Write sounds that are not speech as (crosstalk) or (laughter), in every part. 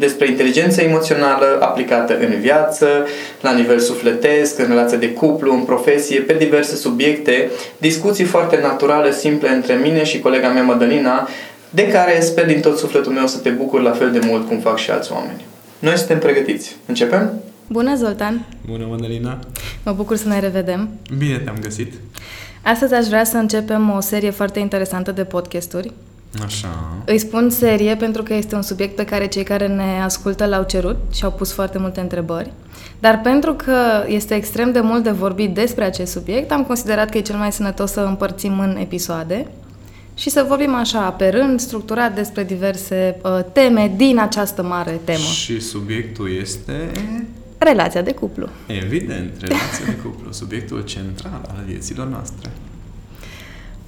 despre inteligența emoțională aplicată în viață, la nivel sufletesc, în relație de cuplu, în profesie, pe diverse subiecte, discuții foarte naturale, simple între mine și colega mea Madalina, de care sper din tot sufletul meu să te bucur la fel de mult cum fac și alți oameni. Noi suntem pregătiți. Începem? Bună, Zoltan! Bună, Madalina! Mă bucur să ne revedem. Bine te-am găsit! Astăzi aș vrea să începem o serie foarte interesantă de podcasturi Așa. Îi spun serie pentru că este un subiect pe care cei care ne ascultă l-au cerut și au pus foarte multe întrebări. Dar pentru că este extrem de mult de vorbit despre acest subiect, am considerat că e cel mai sănătos să împărțim în episoade și să vorbim așa, pe rând, structurat despre diverse uh, teme din această mare temă. Și subiectul este... Relația de cuplu. Evident, relația de cuplu, subiectul central al vieților noastre.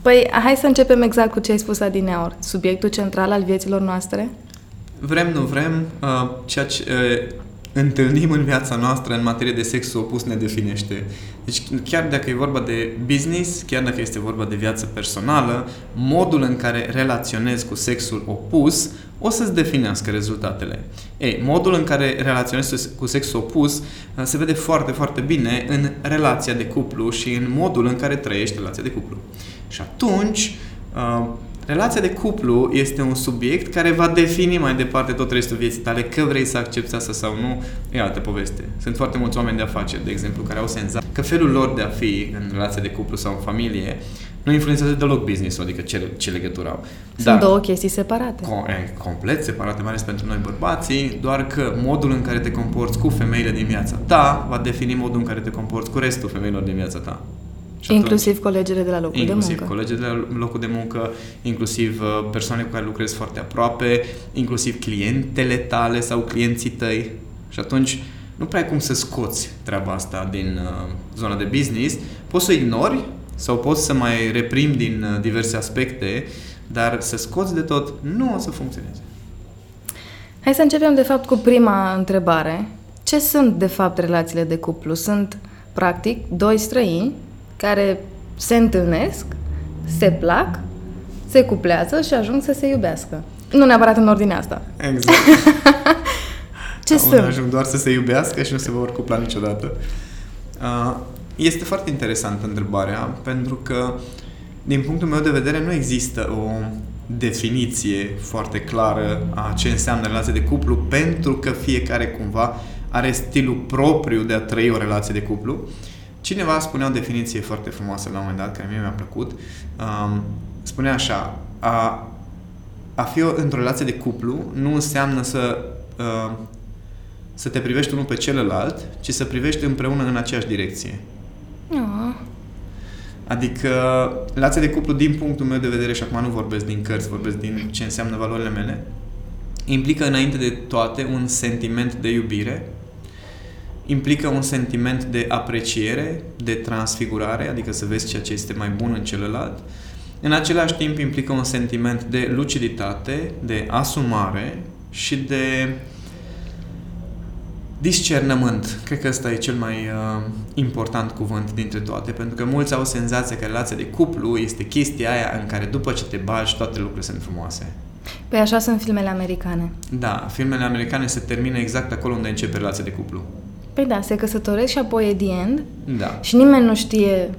Păi, hai să începem exact cu ce ai spus adineaori. Subiectul central al vieților noastre? Vrem, nu vrem, uh, ceea ce uh, întâlnim în viața noastră în materie de sex opus ne definește. Deci chiar dacă e vorba de business, chiar dacă este vorba de viață personală, modul în care relaționezi cu sexul opus o să-ți definească rezultatele. Ei, modul în care relaționezi cu sexul opus uh, se vede foarte, foarte bine în relația de cuplu și în modul în care trăiești relația de cuplu. Și atunci, uh, relația de cuplu este un subiect care va defini mai departe tot restul vieții tale, că vrei să accepti asta sau nu, e altă poveste. Sunt foarte mulți oameni de afaceri, de exemplu, care au senzația că felul lor de a fi în relația de cuplu sau în familie nu influențează deloc business adică ce, ce legătură au. Sunt Dar, două chestii separate. Com- e, complet separate, mai ales pentru noi bărbații, doar că modul în care te comporți cu femeile din viața ta va defini modul în care te comporți cu restul femeilor din viața ta. Și inclusiv colegele de la locul inclusiv de muncă. Inclusiv colegele de la locul de muncă, inclusiv uh, persoane cu care lucrezi foarte aproape, inclusiv clientele tale sau clienții tăi. Și atunci nu prea ai cum să scoți treaba asta din uh, zona de business. Poți să o ignori sau poți să mai reprim din uh, diverse aspecte, dar să scoți de tot nu o să funcționeze. Hai să începem de fapt cu prima întrebare. Ce sunt de fapt relațiile de cuplu? Sunt practic doi străini care se întâlnesc, se plac, se cuplează și ajung să se iubească. Nu neapărat în ordinea asta. Exact. (laughs) Ce sunt? ajung doar să se iubească și nu se vor cupla niciodată. Este foarte interesantă întrebarea, pentru că, din punctul meu de vedere, nu există o definiție foarte clară a ce înseamnă relație de cuplu, pentru că fiecare cumva are stilul propriu de a trăi o relație de cuplu. Uh, Cineva spunea o definiție foarte frumoasă la un moment dat, care mie mi-a plăcut. Um, spunea așa, a, a fi într-o relație de cuplu nu înseamnă să, uh, să te privești unul pe celălalt, ci să privești împreună în aceeași direcție. Oh. Adică, relația de cuplu, din punctul meu de vedere, și acum nu vorbesc din cărți, vorbesc din ce înseamnă valorile mele, implică înainte de toate un sentiment de iubire, implică un sentiment de apreciere, de transfigurare, adică să vezi ceea ce este mai bun în celălalt. În același timp implică un sentiment de luciditate, de asumare și de discernământ. Cred că ăsta e cel mai uh, important cuvânt dintre toate, pentru că mulți au senzația că relația de cuplu este chestia aia în care după ce te bagi, toate lucrurile sunt frumoase. Păi așa sunt filmele americane. Da, filmele americane se termină exact acolo unde începe relația de cuplu. Păi da, se căsătoresc și apoi e the end. Da. Și nimeni nu știe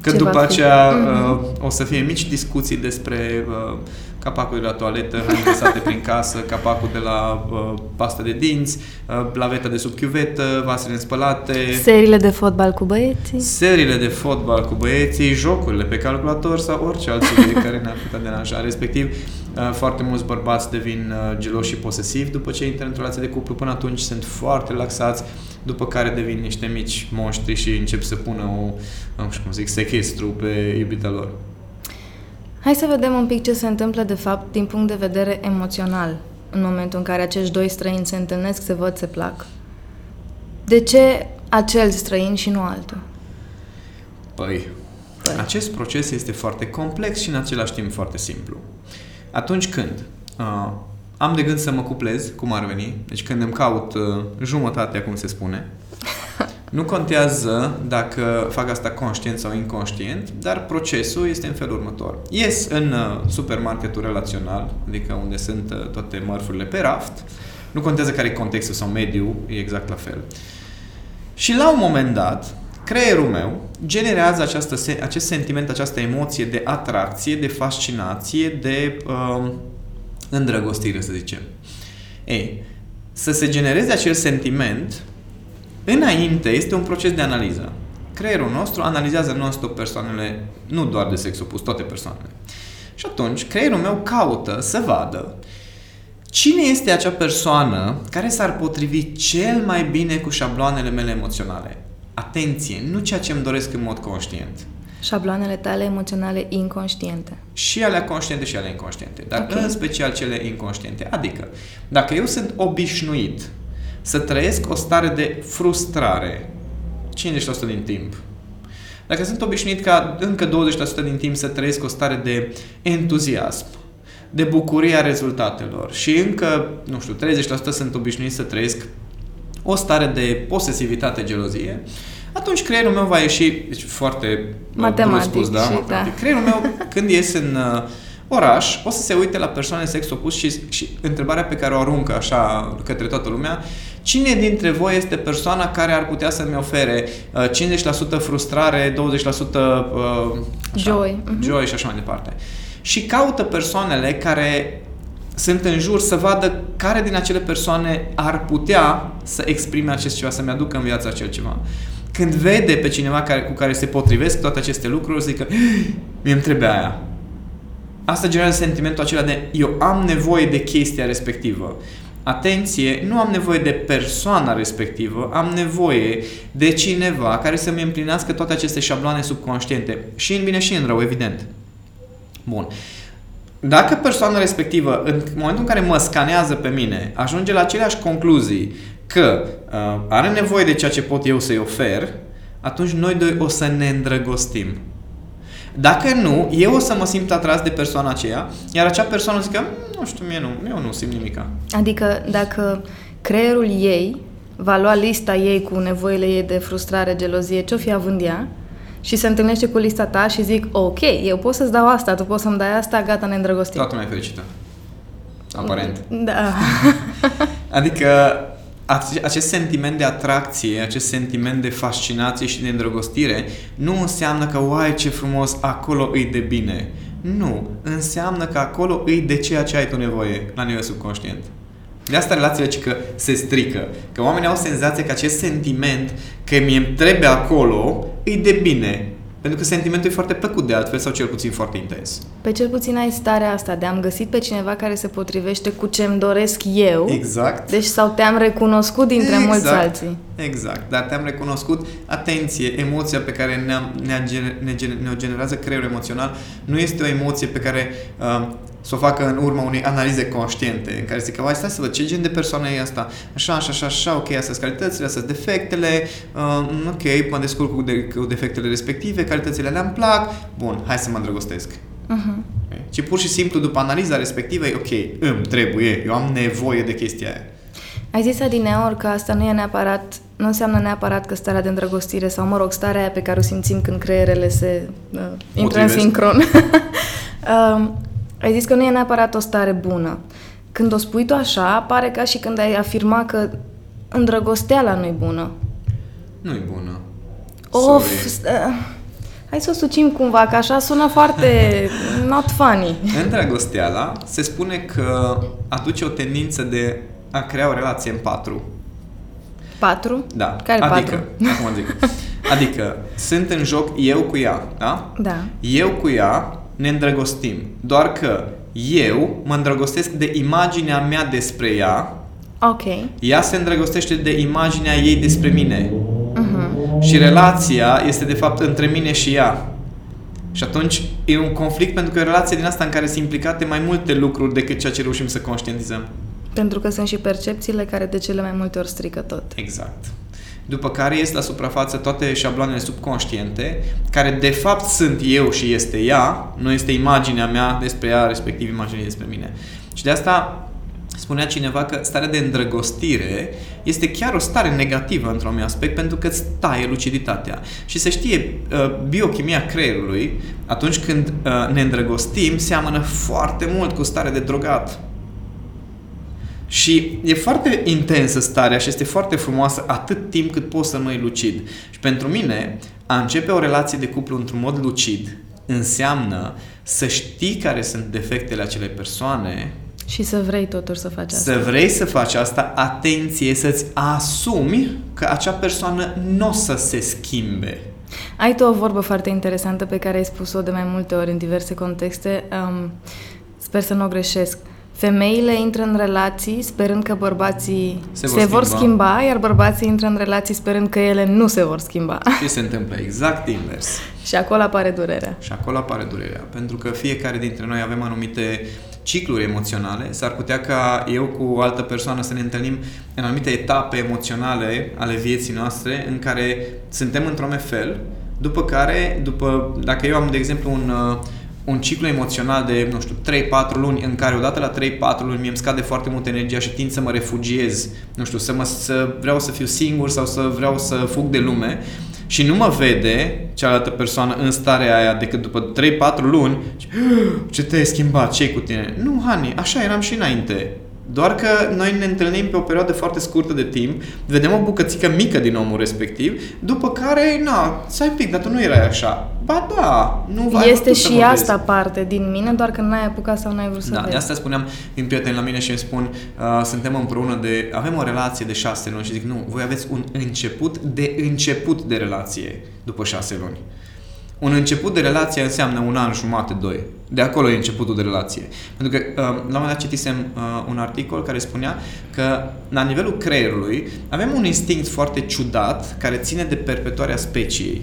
Că ce după va aceea mm-hmm. uh, o să fie mici discuții despre uh, capacul de la toaletă, haine lăsate prin casă, capacul de la uh, pastă de dinți, uh, laveta de sub chiuvetă, vasele spălate. Seriile de fotbal cu băieții. Seriile de fotbal cu băieții, jocurile pe calculator sau orice alt subiect care ne-ar putea deranja. Respectiv, uh, foarte mulți bărbați devin uh, geloși și posesivi după ce intră într-o relație de cuplu. Până atunci sunt foarte relaxați, după care devin niște mici monștri și încep să pună o, nu știu cum zic, sechestru pe iubita lor. Hai să vedem un pic ce se întâmplă de fapt din punct de vedere emoțional în momentul în care acești doi străini se întâlnesc, se văd, se plac. De ce acel străin și nu altul? Păi, păi, acest proces este foarte complex și în același timp foarte simplu. Atunci când uh, am de gând să mă cuplez, cum ar veni, deci când îmi caut uh, jumătatea, cum se spune, (laughs) nu contează dacă fac asta conștient sau inconștient, dar procesul este în felul următor. Ies în uh, supermarketul relațional, adică unde sunt uh, toate mărfurile pe raft, nu contează care e contextul sau mediul, e exact la fel. Și la un moment dat, creierul meu generează această, acest sentiment, această emoție de atracție, de fascinație, de uh, îndrăgostire, să zicem. Ei, să se genereze acel sentiment, înainte este un proces de analiză. Creierul nostru analizează non-stop persoanele, nu doar de sex opus, toate persoanele. Și atunci, creierul meu caută să vadă cine este acea persoană care s-ar potrivi cel mai bine cu șabloanele mele emoționale. Atenție, nu ceea ce îmi doresc în mod conștient. Șabloanele tale emoționale inconștiente. Și alea conștiente și alea inconștiente. Dar okay. în special cele inconștiente. Adică, dacă eu sunt obișnuit să trăiesc o stare de frustrare 50% din timp, dacă sunt obișnuit ca încă 20% din timp să trăiesc o stare de entuziasm, de bucurie a rezultatelor și încă, nu știu, 30% sunt obișnuit să trăiesc o stare de posesivitate, gelozie, atunci creierul meu va ieși, deci foarte matematic, spus, da, și, matematic. Da. Creierul meu, când ies în uh, oraș, o să se uite la persoane sex opus și, și întrebarea pe care o aruncă așa către toată lumea, cine dintre voi este persoana care ar putea să-mi ofere uh, 50% frustrare, 20% uh, așa, joy. joy și așa mai departe. Și caută persoanele care sunt în jur să vadă care din acele persoane ar putea să exprime acest ceva, să-mi aducă în viață acel ceva. Când vede pe cineva care, cu care se potrivesc toate aceste lucruri, zică, mie îmi trebuie aia. Asta generează sentimentul acela de eu am nevoie de chestia respectivă. Atenție, nu am nevoie de persoana respectivă, am nevoie de cineva care să-mi împlinească toate aceste șabloane subconștiente. Și în bine și în rău, evident. Bun. Dacă persoana respectivă, în momentul în care mă scanează pe mine, ajunge la aceleași concluzii că uh, are nevoie de ceea ce pot eu să-i ofer, atunci noi doi o să ne îndrăgostim. Dacă nu, eu o să mă simt atras de persoana aceea, iar acea persoană zică, mm, nu știu, mie nu, eu nu simt nimica. Adică dacă creierul ei va lua lista ei cu nevoile ei de frustrare, gelozie, ce-o fi având ea, și se întâlnește cu lista ta și zic, ok, eu pot să-ți dau asta, tu poți să-mi dai asta, gata, ne îndrăgostim. Toată mai fericită. Aparent. Da. (laughs) adică acest sentiment de atracție, acest sentiment de fascinație și de îndrăgostire nu înseamnă că, uai, ce frumos, acolo îi de bine. Nu, înseamnă că acolo îi de ceea ce ai tu nevoie la nivel subconștient. De asta relațiile ci că se strică. Că oamenii au senzația că acest sentiment că mi trebuie acolo îi de bine. Pentru că sentimentul e foarte plăcut de altfel sau cel puțin foarte intens. Pe cel puțin ai starea asta de am găsit pe cineva care se potrivește cu ce îmi doresc eu. Exact. Deci sau te-am recunoscut dintre exact. mulți alții. Exact. Dar te-am recunoscut, atenție, emoția pe care ne-a, ne-a, ne, ne generează creierul emoțional nu este o emoție pe care uh, să o facă în urma unei analize conștiente, în care zic că, stai să văd ce gen de persoană e asta, așa, așa, așa, așa, ok, astea sunt calitățile, astea sunt defectele, uh, ok, mă descurc cu, de, cu defectele respective, calitățile alea îmi plac, bun, hai să mă îndrăgostesc. Uh-huh. Okay. Și pur și simplu, după analiza respectivă, e ok, îmi trebuie, eu am nevoie de chestia aia. Ai zis adineori că asta nu e neapărat, nu înseamnă neapărat că starea de îndrăgostire sau, mă rog, starea aia pe care o simțim când creierele se uh, intră în sincron. uh, (laughs) ai zis că nu e neapărat o stare bună. Când o spui tu așa, pare ca și când ai afirma că îndrăgosteala nu-i bună. Nu-i bună. Of, uh, Hai să o sucim cumva, că așa sună foarte (laughs) not funny. Îndrăgosteala se spune că aduce o tendință de a crea o relație în patru. Patru? Da. Care adică, patru? acum zic. (laughs) Adică, sunt în joc eu cu ea, da? Da. Eu cu ea ne îndrăgostim. Doar că eu mă îndrăgostesc de imaginea mea despre ea, Ok. ea se îndrăgostește de imaginea ei despre mine. Mhm. Și relația este de fapt între mine și ea. Și atunci e un conflict pentru că e o relație din asta în care sunt implicate mai multe lucruri decât ceea ce reușim să conștientizăm. Pentru că sunt și percepțiile care de cele mai multe ori strică tot. Exact. După care ies la suprafață toate șabloanele subconștiente, care de fapt sunt eu și este ea, nu este imaginea mea despre ea, respectiv imaginea despre mine. Și de asta spunea cineva că starea de îndrăgostire este chiar o stare negativă într-un anumit aspect pentru că îți taie luciditatea. Și să știe, uh, biochimia creierului, atunci când uh, ne îndrăgostim, seamănă foarte mult cu stare de drogat. Și e foarte intensă starea și este foarte frumoasă atât timp cât poți să rămâi lucid. Și pentru mine, a începe o relație de cuplu într-un mod lucid înseamnă să știi care sunt defectele acelei persoane, Și să vrei totuși să faci asta. să vrei să faci asta, atenție, să-ți asumi că acea persoană nu o să se schimbe. Ai tu o vorbă foarte interesantă pe care ai spus-o de mai multe ori în diverse contexte. Um, sper să nu o greșesc. Femeile intră în relații sperând că bărbații Se se vor vor, schimba. schimba, iar bărbații intră în relații sperând că ele nu se vor schimba. (laughs) Ce se întâmplă? Exact invers. Și acolo apare durerea. Și acolo apare durerea. Pentru că fiecare dintre noi avem anumite cicluri emoționale. S-ar putea ca eu cu o altă persoană să ne întâlnim în anumite etape emoționale ale vieții noastre în care suntem într-un fel, după care, după, dacă eu am, de exemplu, un, uh, un ciclu emoțional de, nu știu, 3-4 luni în care odată la 3-4 luni mie îmi scade foarte mult energia și tind să mă refugiez, nu știu, să, mă, să vreau să fiu singur sau să vreau să fug de lume și nu mă vede cealaltă persoană în starea aia decât după 3-4 luni și, ce te-ai schimbat, ce cu tine? Nu, Hani, așa eram și înainte. Doar că noi ne întâlnim pe o perioadă foarte scurtă de timp, vedem o bucățică mică din omul respectiv, după care, na, stai un pic, dar tu nu erai așa. Ba da, nu v-ai Este putut să și mă asta vezi. parte din mine, doar că n-ai apucat sau n-ai vrut să Da, vezi. de asta spuneam din prieteni la mine și îmi spun, uh, suntem împreună de, avem o relație de șase luni și zic, nu, voi aveți un început de început de relație după șase luni. Un început de relație înseamnă un an, jumate, doi. De acolo e începutul de relație. Pentru că uh, la un moment dat citisem uh, un articol care spunea că la nivelul creierului avem un instinct foarte ciudat care ține de perpetuarea speciei.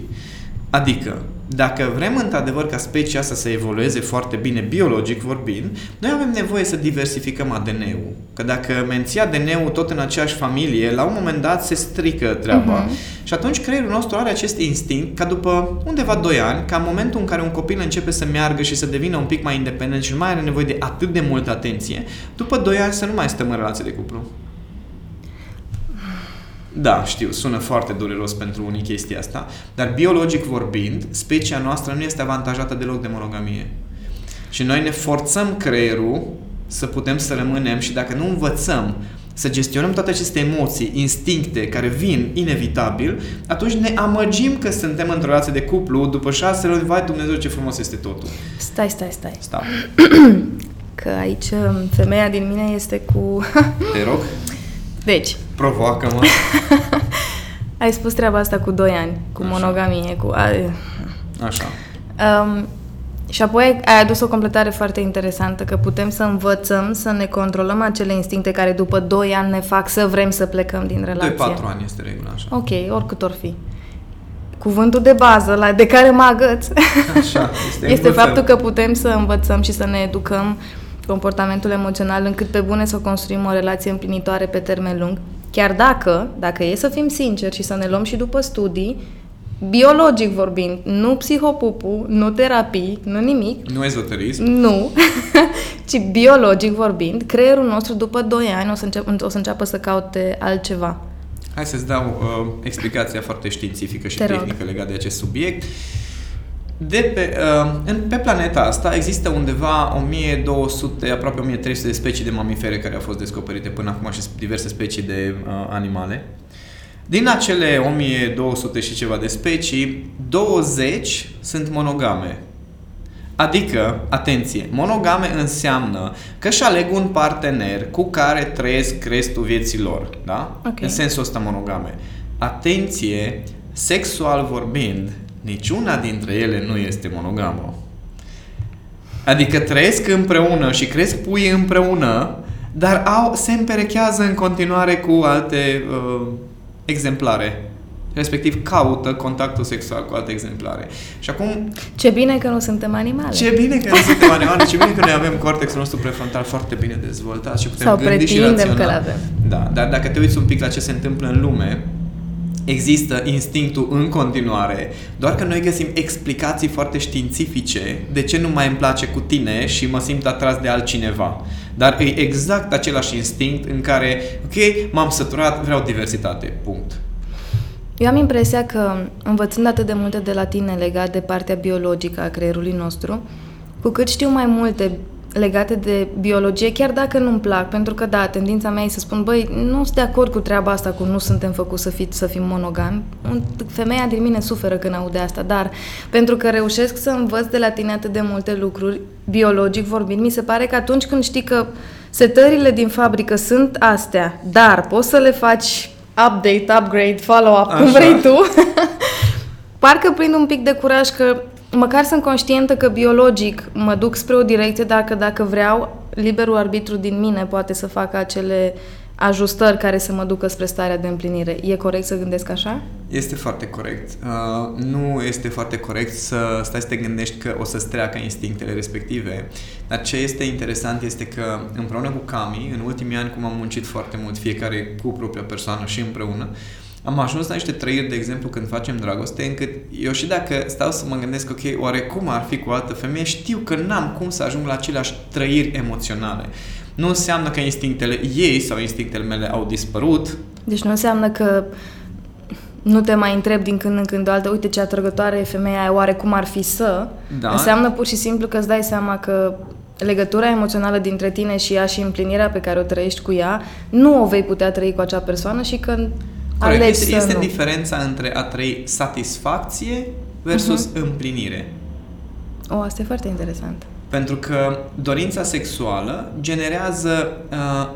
Adică, dacă vrem într-adevăr ca specia asta să evolueze foarte bine, biologic vorbind, noi avem nevoie să diversificăm ADN-ul. Că dacă menții ADN-ul tot în aceeași familie, la un moment dat se strică treaba. Mhm. Și atunci creierul nostru are acest instinct ca după undeva 2 ani, ca în momentul în care un copil începe să meargă și să devină un pic mai independent și nu mai are nevoie de atât de multă atenție, după 2 ani să nu mai stăm în relație de cuplu. Da, știu, sună foarte dureros pentru unii chestia asta, dar biologic vorbind, specia noastră nu este avantajată deloc de monogamie. Și noi ne forțăm creierul să putem să rămânem și dacă nu învățăm să gestionăm toate aceste emoții, instincte care vin inevitabil, atunci ne amăgim că suntem într-o relație de cuplu, după șase luni, vai Dumnezeu ce frumos este totul. Stai, stai, stai. Stau. Că aici um, femeia din mine este cu... Te rog, Deci, provoacă-mă. (laughs) ai spus treaba asta cu 2 ani, cu Așa. monogamie, cu... A, Așa. Um, și apoi ai- ai adus o completare foarte interesantă, că putem să învățăm să ne controlăm acele instincte care după 2 ani ne fac să vrem să plecăm din relație. 2-4 ani este regula, așa. Ok, oricât or fi. Cuvântul de bază la, de care mă agăț Așa, este, (laughs) este învățăm. faptul că putem să învățăm și să ne educăm comportamentul emoțional încât pe bune să construim o relație împlinitoare pe termen lung. Chiar dacă, dacă e să fim sinceri și să ne luăm și după studii, biologic vorbind, nu psihopupu, nu terapii, nu nimic, Nu ezoterism. nu, (laughs) ci biologic vorbind, creierul nostru după 2 ani o să, încep, o să înceapă să caute altceva. Hai să-ți dau uh, explicația foarte științifică și Te rog. tehnică legată de acest subiect. De pe, uh, în, pe planeta asta există undeva 1200, aproape 1300 de specii de mamifere care au fost descoperite până acum și diverse specii de uh, animale. Din acele 1200 și ceva de specii, 20 sunt monogame. Adică, atenție, monogame înseamnă că își aleg un partener cu care trăiesc restul vieții lor, da? Ok. În sensul ăsta monogame. Atenție, sexual vorbind, niciuna dintre ele nu este monogamă. Adică trăiesc împreună și cresc pui împreună, dar au, se împerechează în continuare cu alte uh, exemplare. Respectiv caută contactul sexual cu alte exemplare. Și acum, Ce bine că nu suntem animale. ce bine că nu suntem animale, ce bine că noi avem cortexul nostru prefrontal foarte bine dezvoltat și putem Sau gândi și pretindem raționa. că l-avem. Da, dar dacă te uiți un pic la ce se întâmplă în lume, există instinctul în continuare, doar că noi găsim explicații foarte științifice de ce nu mai îmi place cu tine și mă simt atras de altcineva. Dar e exact același instinct în care, ok, m-am săturat, vreau diversitate, punct. Eu am impresia că, învățând atât de multe de la tine legat de partea biologică a creierului nostru, cu cât știu mai multe legate de biologie, chiar dacă nu-mi plac, pentru că, da, tendința mea e să spun, băi, nu sunt de acord cu treaba asta, cu nu suntem făcuți să, fi, să fim monogami. Un- Femeia din mine suferă când aude asta, dar pentru că reușesc să învăț de la tine atât de multe lucruri, biologic vorbind, mi se pare că atunci când știi că setările din fabrică sunt astea, dar poți să le faci update, upgrade, follow-up, cum Așa. vrei tu, (laughs) parcă prind un pic de curaj că măcar sunt conștientă că biologic mă duc spre o direcție, dar că dacă vreau, liberul arbitru din mine poate să facă acele ajustări care să mă ducă spre starea de împlinire. E corect să gândesc așa? Este foarte corect. Uh, nu este foarte corect să stai să te gândești că o să-ți treacă instinctele respective. Dar ce este interesant este că împreună cu Cami, în ultimii ani, cum am muncit foarte mult, fiecare cu propria persoană și împreună, am ajuns la niște trăiri, de exemplu, când facem dragoste, încât eu și dacă stau să mă gândesc, ok, oare cum ar fi cu o altă femeie, știu că n-am cum să ajung la aceleași trăiri emoționale. Nu înseamnă că instinctele ei sau instinctele mele au dispărut, Deci nu înseamnă că nu te mai întreb din când în când o altă, uite ce atrăgătoare e femeia aia, oare cum ar fi să? Da. Înseamnă pur și simplu că îți dai seama că legătura emoțională dintre tine și ea și împlinirea pe care o trăiești cu ea, nu o vei putea trăi cu acea persoană și că Corect. alegi Este, să este nu. diferența între a trăi satisfacție versus Mhm. împlinire. O, asta e foarte interesant. Pentru că dorința sexuală generează, uh,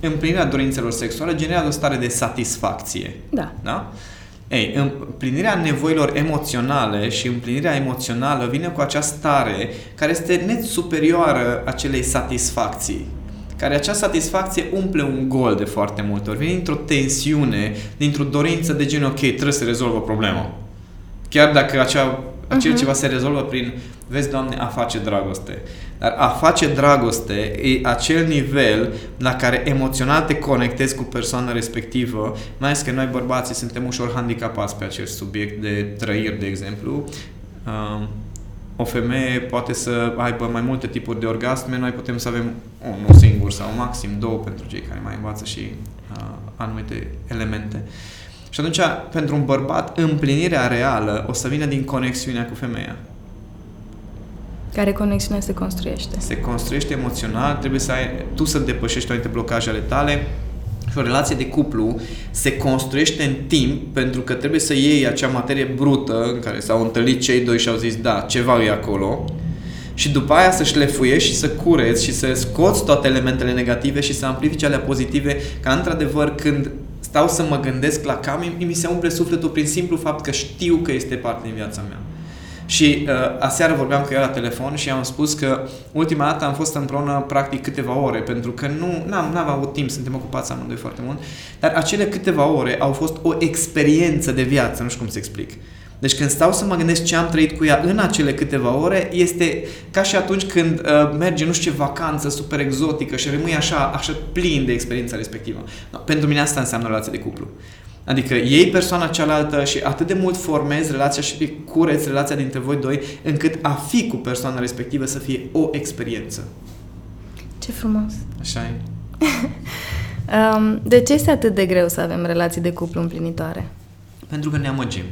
împlinirea dorințelor sexuale generează o stare de satisfacție. Da. Da? Ei, împlinirea nevoilor emoționale și împlinirea emoțională vine cu acea stare care este net superioară acelei satisfacții. Care acea satisfacție umple un gol de foarte multe ori. Vine dintr-o tensiune, dintr-o dorință de genul, ok, trebuie să rezolv o problemă. Chiar dacă acea, acel Mhm. ceva se rezolvă prin, vezi, Doamne, a face dragoste. Dar a face dragoste e acel nivel la care emoțional te conectezi cu persoana respectivă, mai ales că noi bărbații suntem ușor handicapați pe acest subiect de trăiri, de exemplu. Um, o femeie poate să aibă mai multe tipuri de orgasme, noi putem să avem unul singur sau maxim două pentru cei care mai învață și uh, anumite elemente. Și atunci, pentru un bărbat, împlinirea reală o să vină din conexiunea cu femeia. Care conexiune se construiește. Se construiește emoțional, trebuie să ai, tu să depășești toate blocajele tale și o relație de cuplu se construiește în timp pentru că trebuie să iei acea materie brută în care s-au întâlnit cei doi și au zis da, ceva e acolo și după aia să șlefuiești și să cureți și să scoți toate elementele negative și să amplifici alea pozitive ca într-adevăr când stau să mă gândesc la Cami, mi se umple sufletul prin simplu fapt că știu că este parte din viața mea. Și uh, aseară vorbeam cu ea la telefon și am spus că ultima dată am fost împreună practic câteva ore, pentru că nu n-am, n-am avut timp, suntem ocupați amândoi foarte mult, dar acele câteva ore au fost o experiență de viață, nu știu cum să explic. Deci când stau să mă gândesc ce am trăit cu ea în acele câteva ore, este ca și atunci când uh, merge, nu știu ce, vacanță super exotică și rămâi așa, așa plin de experiența respectivă. No, pentru mine asta înseamnă relație de cuplu. Adică iei persoana cealaltă și atât de mult formezi relația și cureți relația dintre voi doi, încât a fi cu persoana respectivă să fie o experiență. Ce frumos. Așa e? (laughs) Um, de ce este atât de greu să avem relații de cuplu împlinitoare? Pentru că ne amăgim.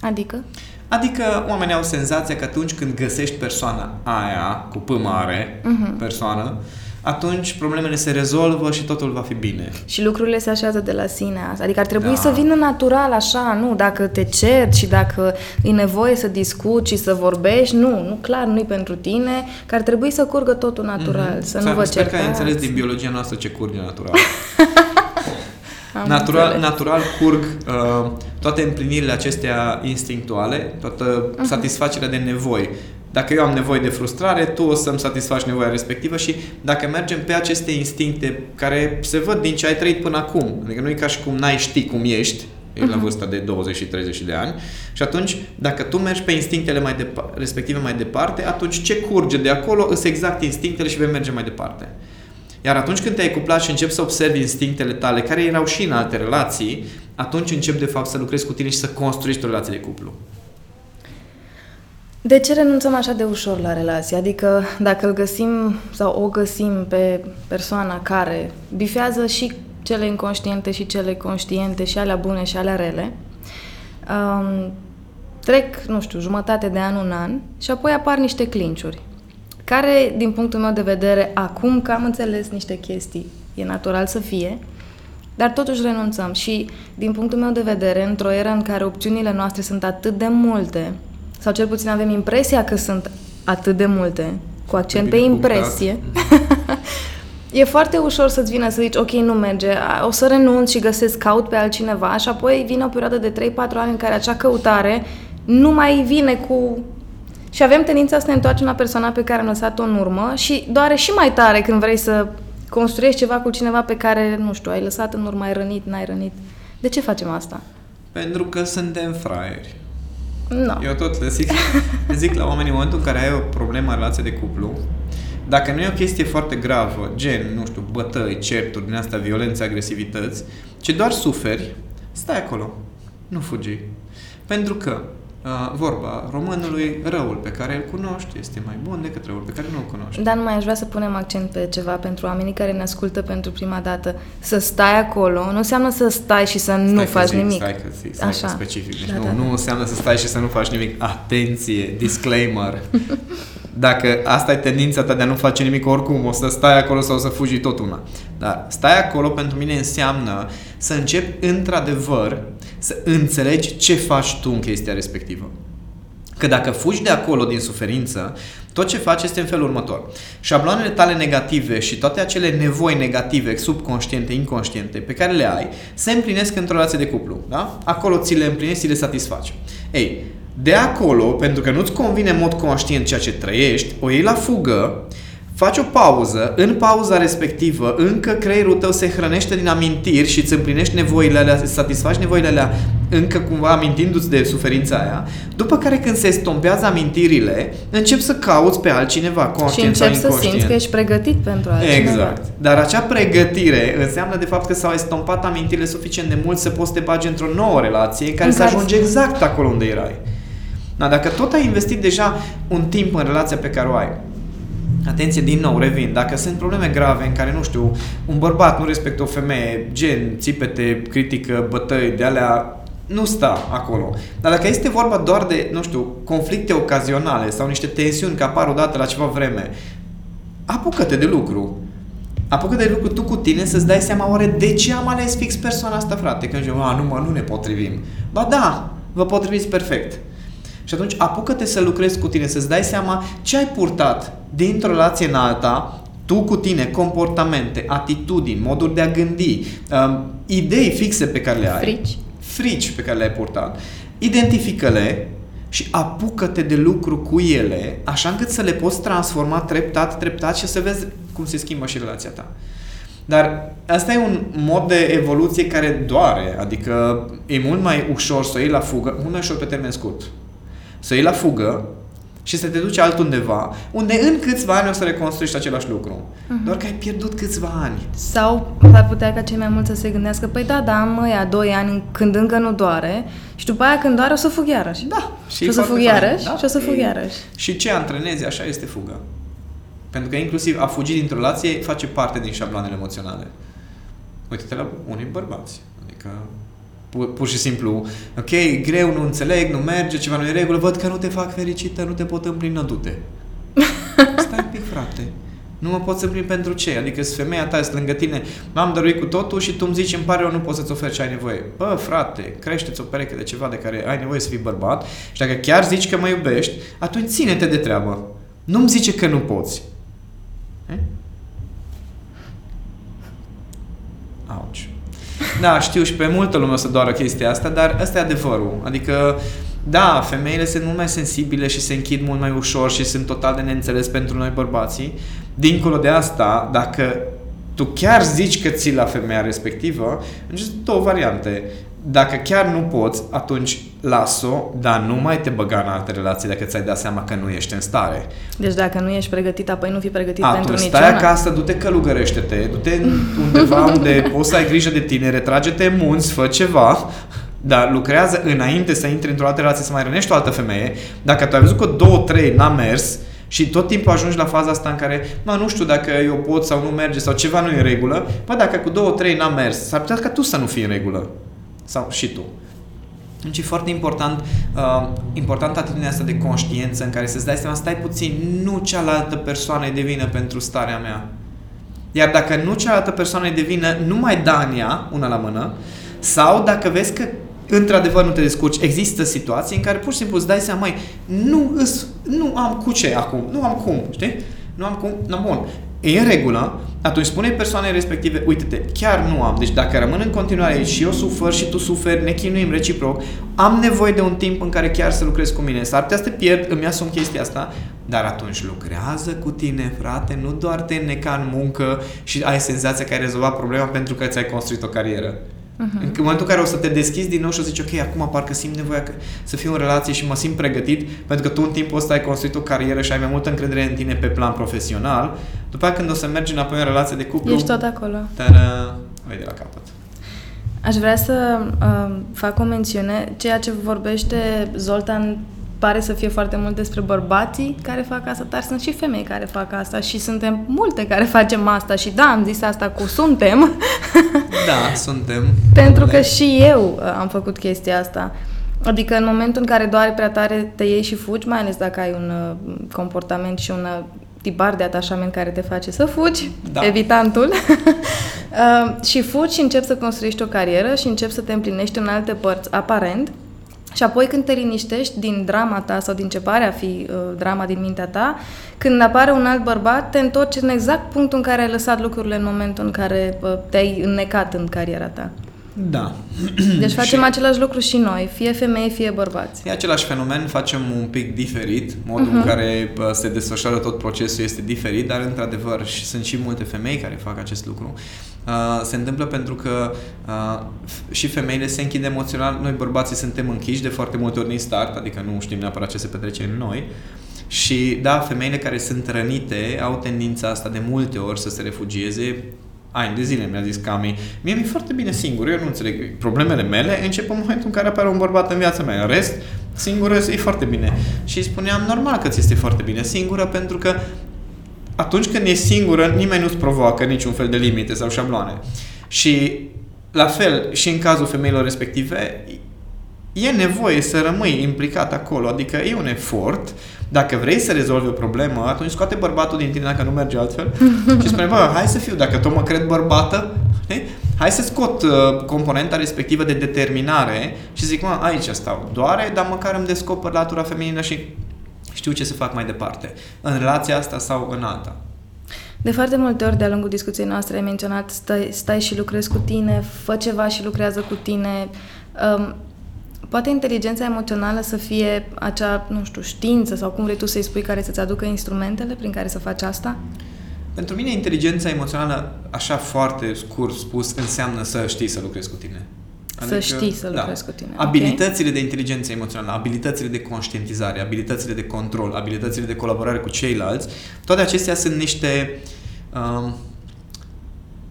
Adică? Adică oamenii au senzația că atunci când găsești persoana aia, cu P mare, Mhm. persoană, atunci problemele se rezolvă și totul va fi bine. Și lucrurile se așează de la sine. Adică ar trebui Da. să vină natural așa, nu? Dacă te cerți și dacă e nevoie să discuți și să vorbești, nu, nu clar, nu-i pentru tine, că ar trebui să curgă totul natural, Mhm. să nu vă Sper că ai certați. înțeles din biologia noastră ce curge natural. (laughs) Am natural, înțeles. natural curg uh, toate împlinirile acestea instinctuale, toată Mhm. satisfacerea de nevoi. Dacă eu am nevoie de frustrare, tu o să-mi satisfaci nevoia respectivă și dacă mergem pe aceste instincte care se văd din ce ai trăit până acum, adică nu e ca și cum n-ai ști cum ești, e la vârsta de 20 și 30 de ani și atunci dacă tu mergi pe instinctele mai depa- respective mai departe, atunci ce curge de acolo îs exact instinctele și vei merge mai departe. Iar atunci când te-ai cuplat și începi să observi instinctele tale, care erau și în alte relații, atunci începi de fapt să lucrezi cu tine și să construiești o relație de cuplu. De ce renunțăm așa de ușor la relație? Adică dacă îl găsim sau o găsim pe persoana care bifează și cele inconștiente și cele conștiente și alea bune și alea rele, um, trec, nu știu, jumătate de an, un an și apoi apar niște clinciuri care, din punctul meu de vedere, acum că am înțeles niște chestii, e natural să fie, dar totuși renunțăm și, din punctul meu de vedere, într-o eră în care opțiunile noastre sunt atât de multe, sau cel puțin avem impresia că sunt atât de multe, cu accent pe Bine impresie, (laughs) e foarte ușor să-ți vină să zici, ok, nu merge, a, o să renunț și găsesc, caut pe altcineva și apoi vine o perioadă de 3-4 ani în care acea căutare nu mai vine cu... Și avem tendința să ne întoarcem la persoana pe care am lăsat-o în urmă și doare și mai tare când vrei să construiești ceva cu cineva pe care, nu știu, ai lăsat în urmă, ai rănit, n-ai rănit. De ce facem asta? Pentru că suntem fraieri. Nu. Eu tot le zic, le zic la oameni în momentul în care ai o problemă în relație de cuplu, dacă nu e o chestie foarte gravă, gen, nu știu, bătăi, certuri, din asta, violențe, agresivități, ci doar suferi, stai acolo, nu fugi. Pentru că, uh, vorba românului, răul pe care îl cunoști este mai bun decât răul pe care nu îl cunoști. Dar numai aș vrea să punem accent pe ceva pentru oamenii care ne ascultă pentru prima dată. Să stai acolo nu înseamnă să stai și să nu Stai că faci zic, nimic. Stai că zic, stai Așa. că specific. Deci Da, nu, da, da. nu înseamnă să stai și să nu faci nimic. Atenție, disclaimer. (laughs) Dacă asta e tendința ta de a nu face nimic oricum, o să stai acolo sau o să fugi tot una. Dar stai acolo pentru mine înseamnă să începi într-adevăr să înțelegi ce faci tu în chestia respectivă. Că dacă fugi de acolo din suferință, tot ce faci este în felul următor. Șabloanele tale negative și toate acele nevoi negative, subconștiente, inconștiente, pe care le ai, se împlinesc într-o relație de cuplu. Da? Acolo ți le împlinești, ți le satisfaci. Ei, de acolo, pentru că nu-ți convine în mod conștient ceea ce trăiești, o iei la fugă, faci o pauză, în pauza respectivă încă creierul tău se hrănește din amintiri și îți împlinești nevoile alea, îți satisfaci nevoile alea încă cumva amintindu-ți de suferința aia, după care când se estompează amintirile, începi să cauți pe altcineva, Și conștient sau începi să inconștient. simți că ești pregătit pentru altcineva. Exact. Dar acea pregătire înseamnă de fapt că s-au estompat amintirile suficient de mult să poți să te bagi într-o nouă relație în care În să care ajungi să- exact acolo unde erai. Da, dacă tot ai investit deja un timp în relația pe care o ai, Atenție, din nou, revin. Dacă sunt probleme grave în care, nu știu, un bărbat nu respectă o femeie, gen, țipete, critică, bătăi, de alea, nu sta acolo. Dar dacă este vorba doar de, nu știu, conflicte ocazionale sau niște tensiuni care apar odată la ceva vreme, apucă-te de lucru. Apucă-te de lucru tu cu tine să-ți dai seama oare de ce am ales fix persoana asta, frate. Când zici, a, nu mă, nu ne potrivim. Ba da, vă potriviți perfect. Și atunci apucă-te să lucrezi cu tine, să-ți dai seama ce ai purtat dintr-o relație în alta, tu cu tine, comportamente, atitudini, moduri de a gândi, um, idei fixe pe care le ai. Frici. Frici pe care le-ai purtat. Identifică-le și apucă-te de lucru cu ele, așa încât să le poți transforma treptat, treptat și să vezi cum se schimbă și relația ta. Dar asta e un mod de evoluție care doare, adică e mult mai ușor să o iei la fugă, mult mai ușor pe termen scurt. Să o iei la fugă și să te duci altundeva, unde în câțiva ani o să reconstruiești același lucru. Uh-huh. Doar că ai pierdut câțiva ani. Sau ar putea ca cei mai mulți să se gândească, păi da, da, am ăia doi ani când încă nu doare și după aia când doare o să fug iarăși. Da. Și o să foarte fug fain, iarăși și o să fug E- iarăși. Și ce antrenezi așa este fuga. Pentru că inclusiv a fugi dintr-o relație face parte din șabloanele emoționale. Uite-te la unii bărbați. Adică pu- pur și simplu, ok, e greu, nu înțeleg, nu merge, ceva nu e în regulă, văd că nu te fac fericită, nu te pot împlini, du-te. (laughs) Stai un pic, frate. Nu mă pot să prind pentru ce? Adică sunt femeia ta, sunt lângă tine, m-am dăruit cu totul și tu îmi zici, îmi pare eu, nu poți să-ți oferi ce ai nevoie. Bă, frate, crește-ți o pereche de ceva de care ai nevoie să fii bărbat și dacă chiar zici că mă iubești, atunci ține-te de treabă. Nu-mi zice că nu poți. E? Da, știu și pe multă lume o să doară chestia asta, dar ăsta e adevărul. Adică, da, femeile sunt mult mai sensibile și se închid mult mai ușor și sunt total de neînțeles pentru noi bărbații. Dincolo de asta, dacă tu chiar zici că ții la femeia respectivă, sunt două variante. Dacă chiar nu poți, atunci las-o, dar nu mai te băga în alte relații dacă ți-ai dat seama că nu ești în stare. Deci dacă nu ești pregătit, apoi nu fi pregătit Atunci pentru stai niciuna. acasă, du-te călugărește-te, du-te (laughs) undeva unde poți să ai grijă de tine, retrage-te în munți, fă ceva, dar lucrează înainte să intri într-o altă relație, să mai rănești o altă femeie. Dacă tu ai văzut că două, trei n-a mers și tot timpul ajungi la faza asta în care, mă, nu știu dacă eu pot sau nu merge sau ceva nu e în regulă, bă, dacă cu două, trei n-a mers, s-ar putea ca tu să nu fii în regulă. Sau și tu. Deci e foarte important, uh, important atitudinea asta de conștiență în care să-ți dai seama, stai puțin, nu cealaltă persoană e de vină pentru starea mea. Iar dacă nu cealaltă persoană e de vină, nu mai da în ea, una la mână, sau dacă vezi că într-adevăr nu te descurci, există situații în care pur și simplu îți dai seama, mai nu, îs, nu am cu ce acum, nu am cum, știi? Nu am cum, na bun. E în regulă, atunci spune persoanei respective, uite-te, chiar nu am, deci dacă rămân în continuare aici și eu sufăr și tu suferi, ne chinuim reciproc, am nevoie de un timp în care chiar să lucrezi cu mine. S-ar putea să te pierd, îmi asum chestia asta, dar atunci lucrează cu tine, frate, nu doar te înneca în muncă și ai senzația că ai rezolvat problema pentru că ți-ai construit o carieră. Uh-huh. În momentul în care o să te deschizi din nou și o să zici, ok, acum parcă simt nevoia că, să fiu în relație și mă simt pregătit, pentru că tu în timpul ăsta ai construit o carieră și ai mai multă încredere în tine pe plan profesional, după aceea când o să mergi înapoi în relație de cuplu, Ești tot acolo. tada, ai de la capăt. Aș vrea să uh, fac o mențiune. Ceea ce vorbește Zoltan pare să fie foarte mult despre bărbații care fac asta, dar sunt și femei care fac asta și suntem multe care facem asta și da, am zis asta cu suntem, (laughs) Da, suntem. pentru că și eu uh, am făcut chestia asta. Adică în momentul în care doare prea tare te iei și fugi, mai ales dacă ai un uh, comportament și un uh, tipar de atașament care te face să fugi, Da. evitantul, (laughs) uh, și fugi și începi să construiești o carieră și începi să te împlinești în alte părți, aparent, și apoi când te liniștești din drama ta sau din ce pare a fi uh, drama din mintea ta, când apare un alt bărbat, te întorci în exact punctul în care ai lăsat lucrurile în momentul în care uh, te-ai înnecat în cariera ta. Da. (clears throat) Deci facem Și- același lucru și noi, fie femei, fie bărbați. E același fenomen, facem un pic diferit, modul uh-huh. în care bă, se desfășoară tot procesul este diferit, dar într-adevăr și sunt și multe femei care fac acest lucru. Uh, se întâmplă pentru că uh, f- și femeile se închid emoțional, noi bărbații suntem închiși de foarte multe ori din start, adică nu știm neapărat ce se petrece în noi. Și da, femeile care sunt rănite au tendința asta de multe ori să se refugieze ani de zile mi-a zis Cami, mie mi-e foarte bine singur, eu nu înțeleg problemele mele, încep în momentul în care apare un bărbat în viața mea, în rest, singură e foarte bine. Și îi spuneam, normal că ți este foarte bine singură, pentru că atunci când e singură, nimeni nu-ți provoacă niciun fel de limite sau șabloane. Și la fel, și în cazul femeilor respective, e nevoie să rămâi implicat acolo, adică e un efort. Dacă vrei să rezolvi o problemă, atunci scoate bărbatul din tine dacă nu merge altfel (laughs) și spune, bă, hai să fiu, dacă tot mă cred bărbată, știi? hai să scot uh, componenta respectivă de determinare și zic, mă, aici stau, doare, dar măcar îmi descoper latura feminină și știu ce să fac mai departe, în relația asta sau în alta. De foarte multe ori, de-a lungul discuției noastre, ai menționat stai, stai și lucrezi cu tine, fă ceva și lucrează cu tine. Um, poate inteligența emoțională să fie acea, nu știu, știință sau cum vrei tu să-i spui, care să-ți aducă instrumentele prin care să faci asta? Pentru mine, inteligența emoțională, așa foarte scurt spus, înseamnă să știi să lucrezi cu tine. Să știi să lucrezi cu tine, ok. Abilitățile de inteligență emoțională, abilitățile de conștientizare, abilitățile de control, abilitățile de colaborare cu ceilalți, toate acestea sunt niște... Um,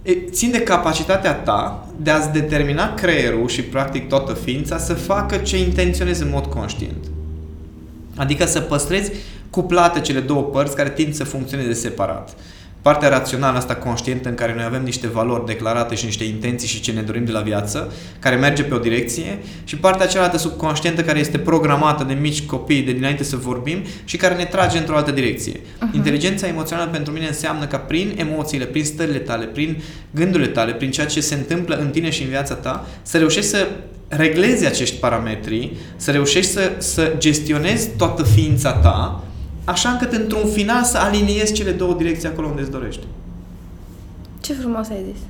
e, țin de capacitatea ta de a-ți determina creierul și practic toată ființa să facă ce intenționezi în mod conștient. Adică să păstrezi cuplate cele două părți care tind să funcționeze separat. Partea rațională asta conștientă în care noi avem niște valori declarate și niște intenții și ce ne dorim de la viață, care merge pe o direcție și partea cealaltă subconștientă care este programată de mici copii de dinainte să vorbim și care ne trage într-o altă direcție. Uh-huh. Inteligența emoțională pentru mine înseamnă ca prin emoțiile, prin stările tale, prin gândurile tale, prin ceea ce se întâmplă în tine și în viața ta, să reușești să reglezi acești parametri, să reușești să, să gestionezi toată ființa ta, așa încât într-un final să aliniezi cele două direcții acolo unde îți dorești. Ce frumos ai zis!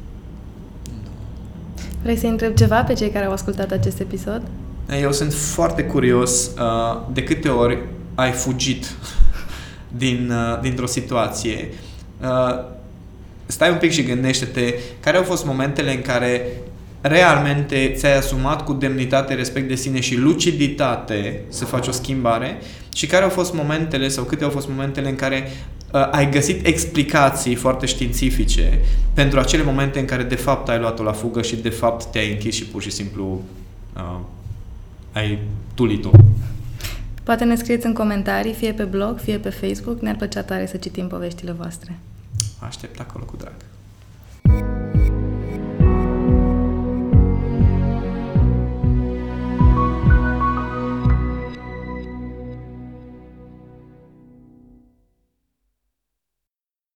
Vrei să întreb ceva pe cei care au ascultat acest episod? Eu sunt foarte curios uh, de câte ori ai fugit (laughs) din, uh, dintr-o situație. Uh, stai un pic și gândește-te care au fost momentele în care realmente ți-ai asumat cu demnitate, respect de sine și luciditate să faci o schimbare și care au fost momentele sau câte au fost momentele în care uh, ai găsit explicații foarte științifice pentru acele momente în care de fapt ai luat-o la fugă și de fapt te-ai închis și pur și simplu uh, ai tulit-o. Poate ne scrieți în comentarii, fie pe blog, fie pe Facebook. Ne-ar plăcea tare să citim poveștile voastre. Aștept acolo cu drag.